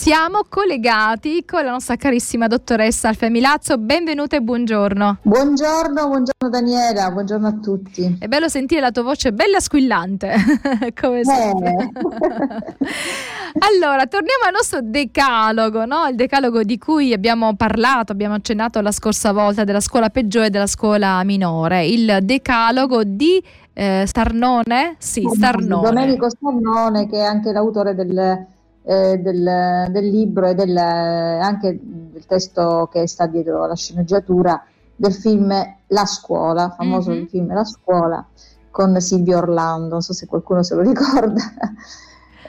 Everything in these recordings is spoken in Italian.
Siamo collegati con la nostra carissima dottoressa Alfia Milazzo. Benvenuta e buongiorno. Buongiorno, buongiorno Daniela, buongiorno a tutti. È bello sentire la tua voce bella squillante, come sempre. Eh. allora, torniamo al nostro decalogo, no? il decalogo di cui abbiamo parlato, abbiamo accennato la scorsa volta della scuola peggiore e della scuola minore, il decalogo di eh, Starnone? Sì, Starnone. Domenico Starnone, che è anche l'autore del eh, del, del, libro e del, anche del testo che sta dietro la sceneggiatura del film La scuola, famoso mm-hmm. film La scuola con Silvio Orlando, non so se qualcuno se lo ricorda.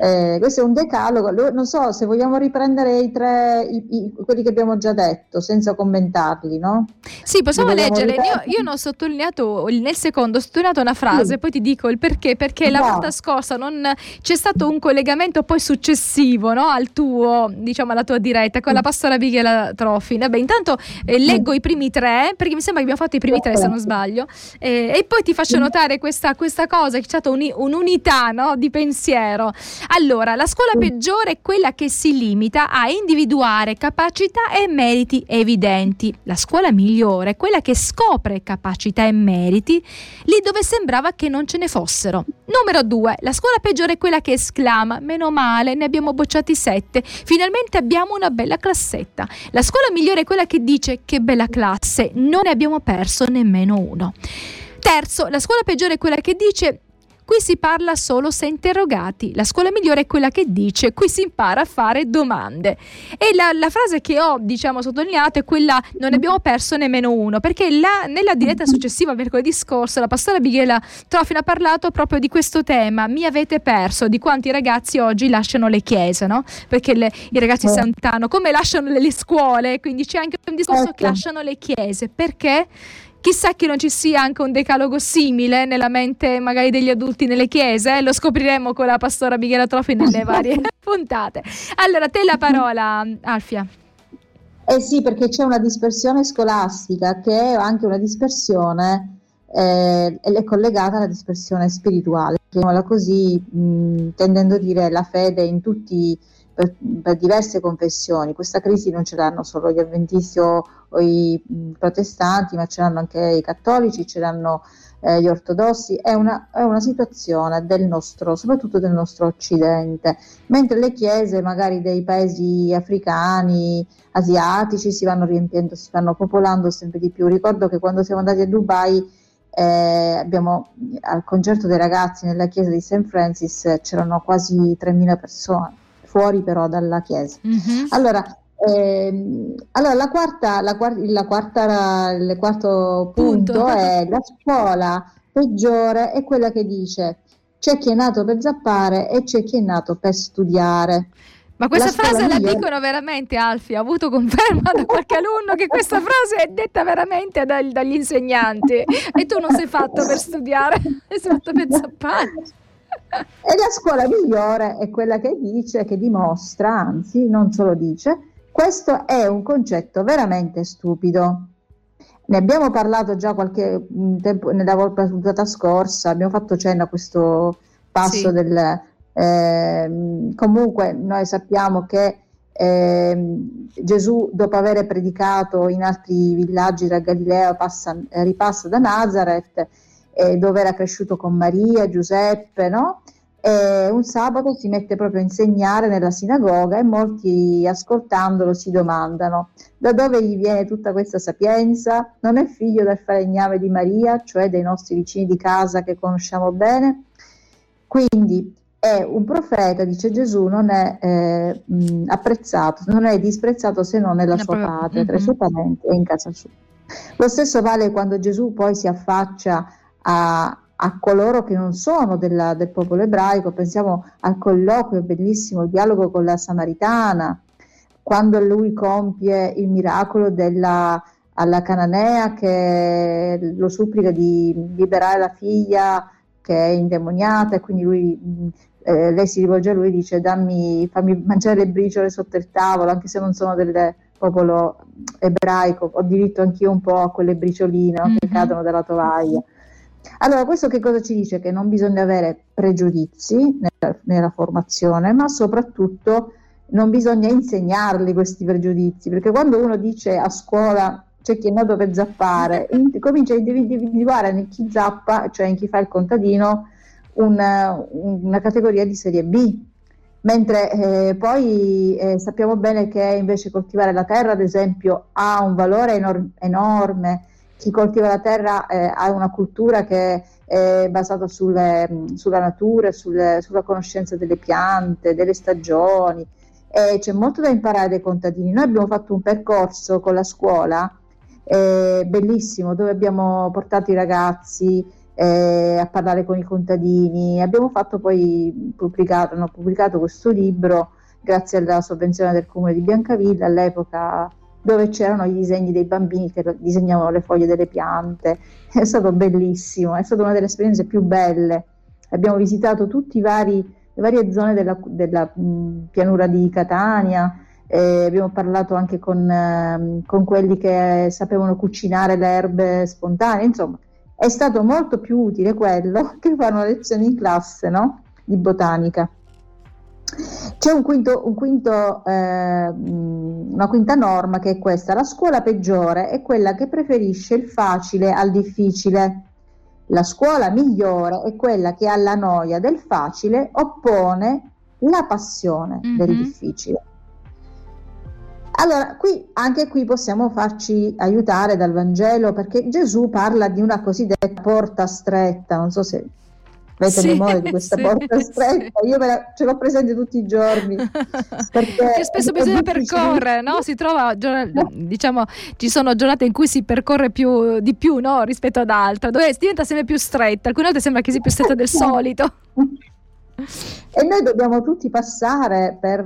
Eh, questo è un decalogo, non so se vogliamo riprendere i tre, i, i, quelli che abbiamo già detto, senza commentarli, no? Sì, possiamo leggere. Io, io, non ho sottolineato, nel secondo ho sottolineato una frase, sì. poi ti dico il perché, perché no. la volta scorsa non, c'è stato un collegamento poi successivo no? al tuo, diciamo alla tua diretta, con la pastora Bighela Trophy. Vabbè, intanto eh, leggo i primi tre, perché mi sembra che abbiamo fatto i primi tre se non sbaglio, eh, e poi ti faccio notare questa, questa cosa, che c'è stata un, un'unità no? di pensiero. Allora, la scuola peggiore è quella che si limita a individuare capacità e meriti evidenti. La scuola migliore è quella che scopre capacità e meriti lì dove sembrava che non ce ne fossero. Numero due, la scuola peggiore è quella che esclama: meno male, ne abbiamo bocciati sette, finalmente abbiamo una bella classetta. La scuola migliore è quella che dice: che bella classe, non ne abbiamo perso nemmeno uno. Terzo, la scuola peggiore è quella che dice Qui si parla solo se interrogati. La scuola migliore è quella che dice qui si impara a fare domande. E la, la frase che ho, diciamo, sottolineato è quella non abbiamo perso nemmeno uno, perché la, nella diretta successiva, mercoledì scorso, la pastora Bighela Trofina ha parlato proprio di questo tema. Mi avete perso di quanti ragazzi oggi lasciano le chiese, no? Perché le, i ragazzi si allontanano, come lasciano le, le, scuole, quindi c'è anche un discorso che ecco. lasciano le chiese. Perché? Chissà che non ci sia anche un decalogo simile nella mente magari degli adulti nelle chiese, eh? lo scopriremo con la pastora Michela Trofi nelle varie puntate. Allora, te la parola, Alfia. Eh sì, perché c'è una dispersione scolastica che è anche una dispersione eh, è collegata alla dispersione spirituale, chiamiamola così, mh, tendendo a dire la fede in tutti i per, per, diverse confessioni. Questa crisi non ce l'hanno solo gli avventisti o, o i mh, protestanti, ma ce l'hanno anche i cattolici, ce l'hanno eh, gli ortodossi. È una, è una, situazione del nostro, soprattutto del nostro occidente, mentre le chiese magari dei paesi africani, asiatici si vanno riempiendo, si vanno popolando sempre di più. Ricordo che quando siamo andati a Dubai eh, abbiamo al concerto dei ragazzi nella chiesa di St. Francis c'erano quasi 3.000 persone fuori però dalla chiesa. Mm-hmm. Allora, ehm, allora, la quarta, la, la quarta, il quarto punto, punto è la scuola peggiore è quella che dice c'è chi è nato per zappare e c'è chi è nato per studiare. Ma questa la frase la dicono veramente, Alfi? Ha avuto conferma da qualche alunno che questa frase è detta veramente dal, dagli insegnanti e tu non sei fatto per studiare, sei fatto per zappare. E la scuola migliore è quella che dice, che dimostra, anzi non solo dice, questo è un concetto veramente stupido. Ne abbiamo parlato già qualche mm, tempo, nella puntata scorsa, abbiamo fatto cenno a questo passo sì. del... Eh, comunque noi sappiamo che eh, Gesù, dopo aver predicato in altri villaggi da Galilea, passa, ripassa da Nazareth eh, dove era cresciuto con Maria, Giuseppe, no? E un sabato si mette proprio a insegnare nella sinagoga e molti ascoltandolo si domandano da dove gli viene tutta questa sapienza? Non è figlio del falegname di Maria, cioè dei nostri vicini di casa che conosciamo bene? Quindi è un profeta, dice Gesù, non è eh, mh, apprezzato, non è disprezzato se non nella sua patria, tra i suoi parenti e in casa sua. Lo stesso vale quando Gesù poi si affaccia a, a coloro che non sono della, del popolo ebraico, pensiamo al colloquio bellissimo, il dialogo con la Samaritana, quando lui compie il miracolo della, alla cananea che lo supplica di liberare la figlia che è indemoniata e quindi lui, eh, lei si rivolge a lui e dice dammi, fammi mangiare le briciole sotto il tavolo anche se non sono del popolo ebraico, ho diritto anch'io un po' a quelle bricioline mm-hmm. che cadono dalla tovaglia. Allora, questo che cosa ci dice? Che non bisogna avere pregiudizi nella, nella formazione, ma soprattutto non bisogna insegnarli questi pregiudizi, perché quando uno dice a scuola c'è chi è nato per zappare, in, comincia a individuare in chi zappa, cioè in chi fa il contadino, una, una categoria di serie B, mentre eh, poi eh, sappiamo bene che invece coltivare la terra, ad esempio, ha un valore enor- enorme. Chi coltiva la terra eh, ha una cultura che è basata sulle, sulla natura, sulle, sulla conoscenza delle piante, delle stagioni. E c'è molto da imparare dai contadini. Noi abbiamo fatto un percorso con la scuola eh, bellissimo dove abbiamo portato i ragazzi eh, a parlare con i contadini. Abbiamo fatto poi pubblicato, pubblicato questo libro grazie alla sovvenzione del comune di Biancavilla all'epoca dove c'erano i disegni dei bambini che disegnavano le foglie delle piante. È stato bellissimo, è stata una delle esperienze più belle. Abbiamo visitato tutte le varie zone della, della mh, pianura di Catania, eh, abbiamo parlato anche con, eh, con, quelli che sapevano cucinare le erbe spontanee, insomma è stato molto più utile quello che fare una lezione in classe no? di botanica. C'è un quinto, un quinto, eh, una quinta norma che è questa, la scuola peggiore è quella che preferisce il facile al difficile. La scuola migliore è quella che alla noia del facile oppone la passione mm-hmm. del difficile. Allora, qui, anche qui possiamo farci aiutare dal Vangelo perché Gesù parla di una cosiddetta porta stretta, non so se avete sì, memoria di questa sì, porta stretta, sì. io la, ce l'ho presente tutti i giorni. Perché che spesso bisogna percorrere, no? Si trova, diciamo, ci sono giornate in cui si percorre più, di più no? rispetto ad altre, dove diventa sempre più stretta, alcune volte sembra che sia più stretta del solito. E noi dobbiamo tutti passare per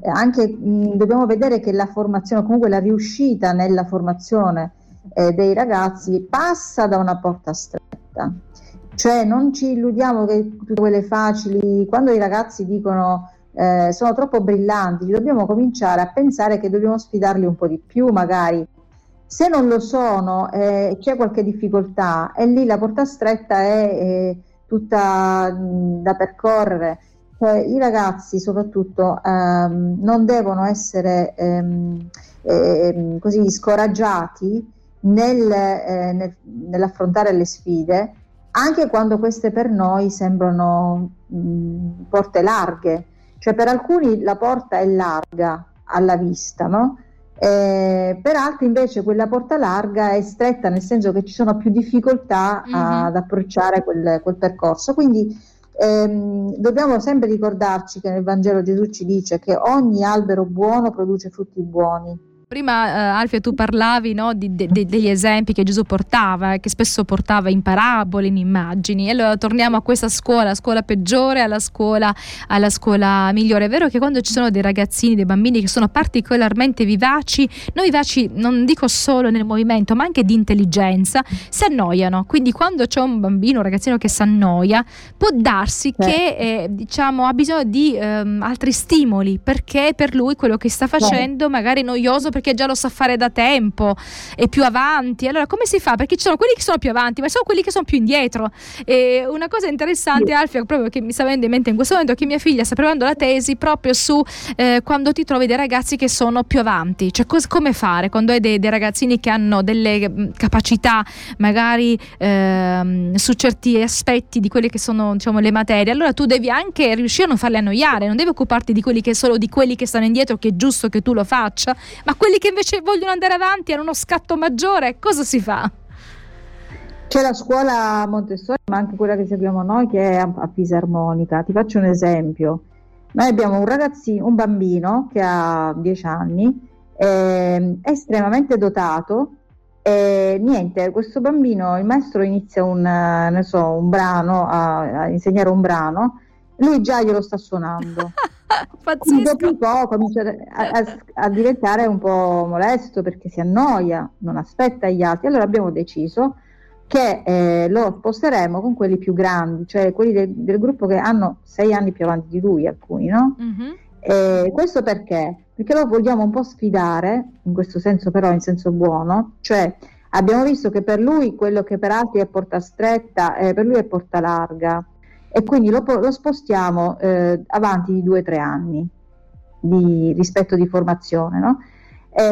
eh, anche mh, dobbiamo vedere che la formazione, comunque la riuscita nella formazione eh, dei ragazzi passa da una porta stretta. Cioè non ci illudiamo che tutte quelle facili, quando i ragazzi dicono eh, sono troppo brillanti, dobbiamo cominciare a pensare che dobbiamo sfidarli un po' di più magari. Se non lo sono, eh, c'è qualche difficoltà e lì la porta stretta è, è tutta mh, da percorrere cioè, i ragazzi soprattutto ehm, non devono essere ehm, ehm, così scoraggiati nel, eh, nel, nell'affrontare le sfide, anche quando queste per noi sembrano mh, porte larghe. Cioè per alcuni la porta è larga alla vista, no? Eh, per altri invece quella porta larga è stretta nel senso che ci sono più difficoltà mm-hmm. ad approcciare quel, quel percorso. Quindi ehm, dobbiamo sempre ricordarci che nel Vangelo Gesù ci dice che ogni albero buono produce frutti buoni Prima eh, Alfia tu parlavi no, di, de, de, degli esempi che Gesù portava, che spesso portava in parabole, in immagini. E allora torniamo a questa scuola, la scuola peggiore alla scuola, alla scuola migliore. È vero che quando ci sono dei ragazzini, dei bambini che sono particolarmente vivaci, non vivaci non dico solo nel movimento, ma anche di intelligenza, si annoiano. Quindi quando c'è un bambino, un ragazzino che si annoia, può darsi eh. che eh, diciamo, ha bisogno di ehm, altri stimoli, perché per lui quello che sta facendo magari è noioso perché già lo sa fare da tempo, è più avanti. Allora, come si fa? Perché ci sono quelli che sono più avanti, ma ci sono quelli che sono più indietro. E una cosa interessante, Alfia, proprio che mi sta venendo in mente in questo momento, è che mia figlia sta preparando la tesi proprio su eh, quando ti trovi dei ragazzi che sono più avanti, cioè cos- come fare quando hai dei, dei, ragazzini che hanno delle mm, capacità magari ehm, su certi aspetti di quelle che sono diciamo, le materie. Allora tu devi anche riuscire a non farli annoiare, non devi occuparti di quelli che solo di quelli che stanno indietro, che è giusto che tu lo faccia, ma quelli che invece vogliono andare avanti hanno uno scatto maggiore, cosa si fa? C'è la scuola Montessori, ma anche quella che seguiamo noi, che è a fisarmonica. Ti faccio un esempio. Noi abbiamo un ragazzino, un bambino che ha 10 anni, è estremamente dotato. E niente, questo bambino, il maestro inizia un, so, un brano, a, a insegnare un brano, lui già glielo sta suonando. Dopo un po' comincia a, a, a, diventare un po' molesto perché si annoia, non aspetta gli altri. Allora abbiamo deciso che eh, lo sposteremo con quelli più grandi, cioè quelli de, del gruppo che hanno sei anni più avanti di lui, alcuni, no? Mm-hmm. E questo perché? Perché lo vogliamo un po' sfidare, in questo senso però in senso buono, cioè abbiamo visto che per lui quello che per altri è porta stretta, eh, per lui è porta larga e quindi lo, lo spostiamo eh, avanti di due o tre anni. di rispetto di formazione. No?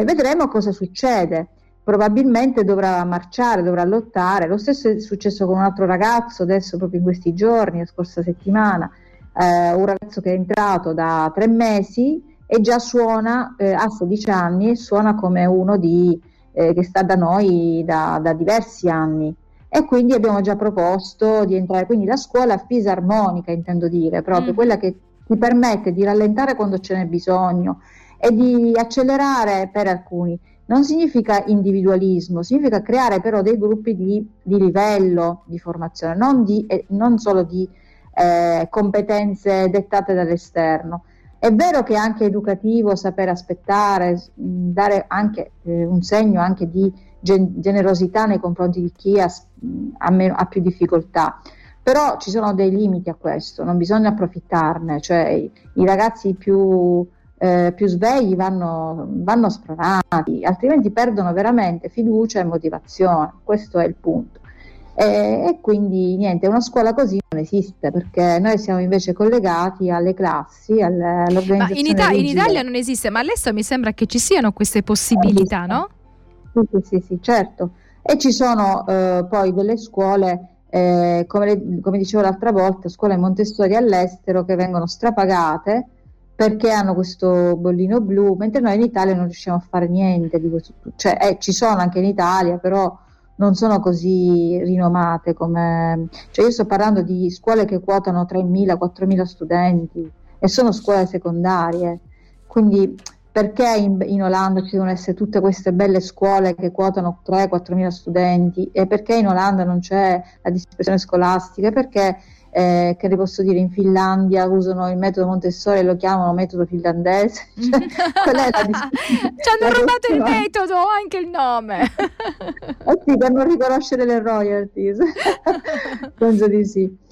vedremo cosa succede. Probabilmente dovrà marciare, dovrà lottare. Lo stesso è successo con un altro ragazzo, adesso proprio in questi giorni, la scorsa settimana, eh, un ragazzo che è entrato da tre mesi e già suona, eh, ha 16 anni e suona come uno di, eh, che sta da noi da, da diversi anni e quindi abbiamo già proposto di entrare, quindi la scuola fisarmonica intendo dire, proprio mm. quella che ti permette di rallentare quando ce n'è bisogno e di accelerare per alcuni. Non significa individualismo, significa creare però dei gruppi di, di livello di formazione, non, di, eh, non solo di eh, competenze dettate dall'esterno. È vero che è anche educativo saper aspettare, dare anche eh, un segno anche di gen- generosità nei confronti di chi ha, ha, meno, ha più difficoltà, però ci sono dei limiti a questo, non bisogna approfittarne, cioè i, i ragazzi più, eh, più svegli vanno, vanno spronati, altrimenti perdono veramente fiducia e motivazione, questo è il punto. E, e, quindi niente, una scuola così non esiste perché noi siamo invece collegati alle classi, alle, all'organizzazione. Ma in, Ita- in Italia non esiste, ma all'estero mi sembra che ci siano queste possibilità, no? Sì, sì, sì, certo. E ci sono eh, poi delle scuole eh, come, le, come, dicevo l'altra volta, scuole Montessori all'estero che vengono strapagate perché hanno questo bollino blu, mentre noi in Italia non riusciamo a fare niente di questo. Cioè, eh, ci sono anche in Italia, però non sono così rinomate come... Cioè, io sto parlando di scuole che quotano 3.000, 4.000 studenti e sono scuole secondarie. Quindi perché in, in, Olanda ci devono essere tutte queste belle scuole che quotano 3-4 mila studenti? E perché in Olanda non c'è la dispersione scolastica, perché eh, che ne posso dire in Finlandia usano il metodo Montessori e lo chiamano metodo finlandese? Cioè, qual è la ci hanno rubato il metodo anche il nome. Eh sì, per non riconoscere le royalties. Penso di sì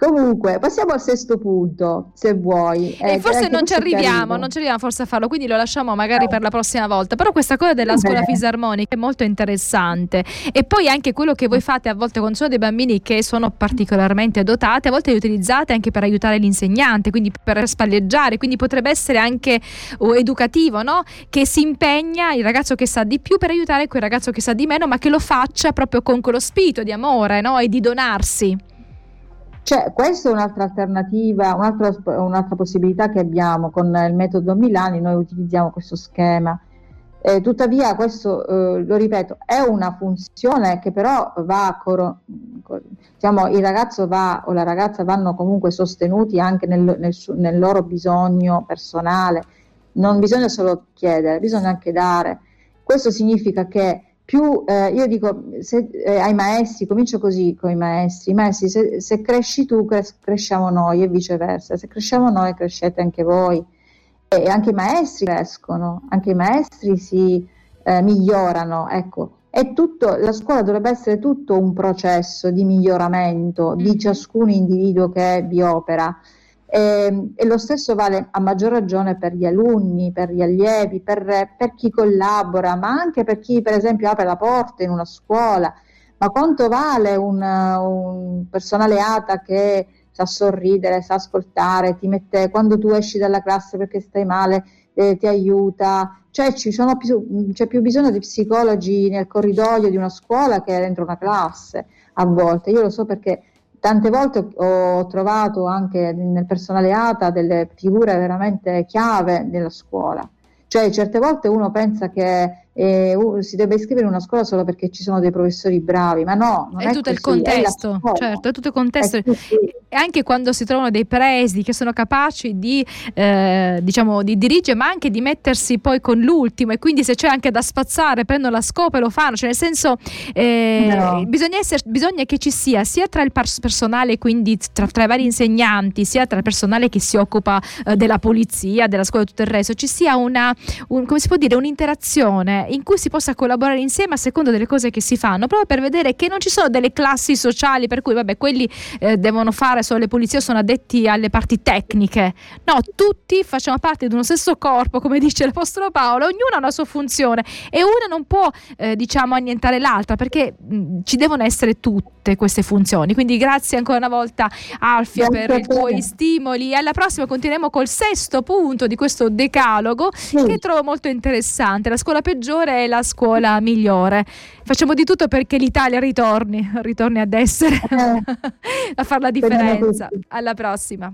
Comunque, passiamo al sesto punto, se vuoi. E eh, forse non ci arriviamo, non ci arriviamo forse a farlo, quindi lo lasciamo magari per la prossima volta. Però questa cosa della scuola fisarmonica è molto interessante. E poi anche quello che voi fate a volte quando sono dei bambini che sono particolarmente dotati, a volte li utilizzate anche per aiutare l'insegnante, quindi per spalleggiare, quindi potrebbe essere anche uh, educativo, no? Che si impegna il ragazzo che sa di più per aiutare quel ragazzo che sa di meno, ma che lo faccia proprio con quello spirito di amore, no? E di donarsi. Cioè, questa è un'altra alternativa, un'altra, un'altra, possibilità che abbiamo con il metodo Milani, noi utilizziamo questo schema. Eh, tuttavia, questo, eh, lo ripeto, è una funzione che però va, coro- diciamo, il ragazzo va, o la ragazza vanno comunque sostenuti anche nel, nel, nel loro bisogno personale. Non bisogna solo chiedere, bisogna anche dare. Questo significa che più eh, io dico se, eh, ai maestri, comincio così con i maestri, maestri se, se cresci tu cres- cresciamo noi e viceversa, se cresciamo noi crescete anche voi e anche i maestri crescono, anche i maestri si eh, migliorano, ecco. È tutto, la scuola dovrebbe essere tutto un processo di miglioramento di mm-hmm. ciascun individuo che vi opera. E, ehm, e, lo stesso vale a maggior ragione per gli alunni, per gli allievi, per, per, chi collabora, ma anche per chi per esempio apre la porta in una scuola. Ma quanto vale un, un personale ATA che sa sorridere, sa ascoltare, ti mette quando tu esci dalla classe perché stai male, eh, ti aiuta. Cioè ci sono c'è più bisogno di psicologi nel corridoio di una scuola che dentro una classe a volte. Io lo so perché Tante volte ho trovato anche nel personale ATA delle figure veramente chiave della scuola. Cioè, certe volte uno pensa che eh, si debba iscrivere in una scuola solo perché ci sono dei professori bravi, ma no, è, è tutto così, il contesto, certo, è tutto il contesto. E anche quando si trovano dei presidi che sono capaci di, eh, diciamo, di dirigere, ma anche di mettersi poi con l'ultimo, e quindi se c'è anche da spazzare, prendono la scopa e lo fanno. Cioè, nel senso, eh, no. bisogna, essere, bisogna, che ci sia sia tra il personale, quindi tra, tra, i vari insegnanti, sia tra il personale che si occupa eh, della polizia, della scuola e tutto il resto, ci sia una, un, come si può dire, un'interazione in cui si possa collaborare insieme a seconda delle cose che si fanno, proprio per vedere che non ci sono delle classi sociali per cui vabbè quelli eh, devono fare solo le pulizie sono addetti alle parti tecniche. No, tutti facciamo parte di uno stesso corpo, come dice l'Apostolo Paolo, ognuno ha una sua funzione e una non può eh, diciamo annientare l'altra perché mh, ci devono essere tutte queste funzioni. Quindi grazie ancora una volta Alfio grazie per i tuoi stimoli. Alla prossima continueremo col sesto punto di questo decalogo sì. che trovo molto interessante. La scuola peggiore è la scuola migliore. Facciamo di tutto perché l'Italia ritorni, ritorni ad essere, eh. a fare la differenza. Alla prossima.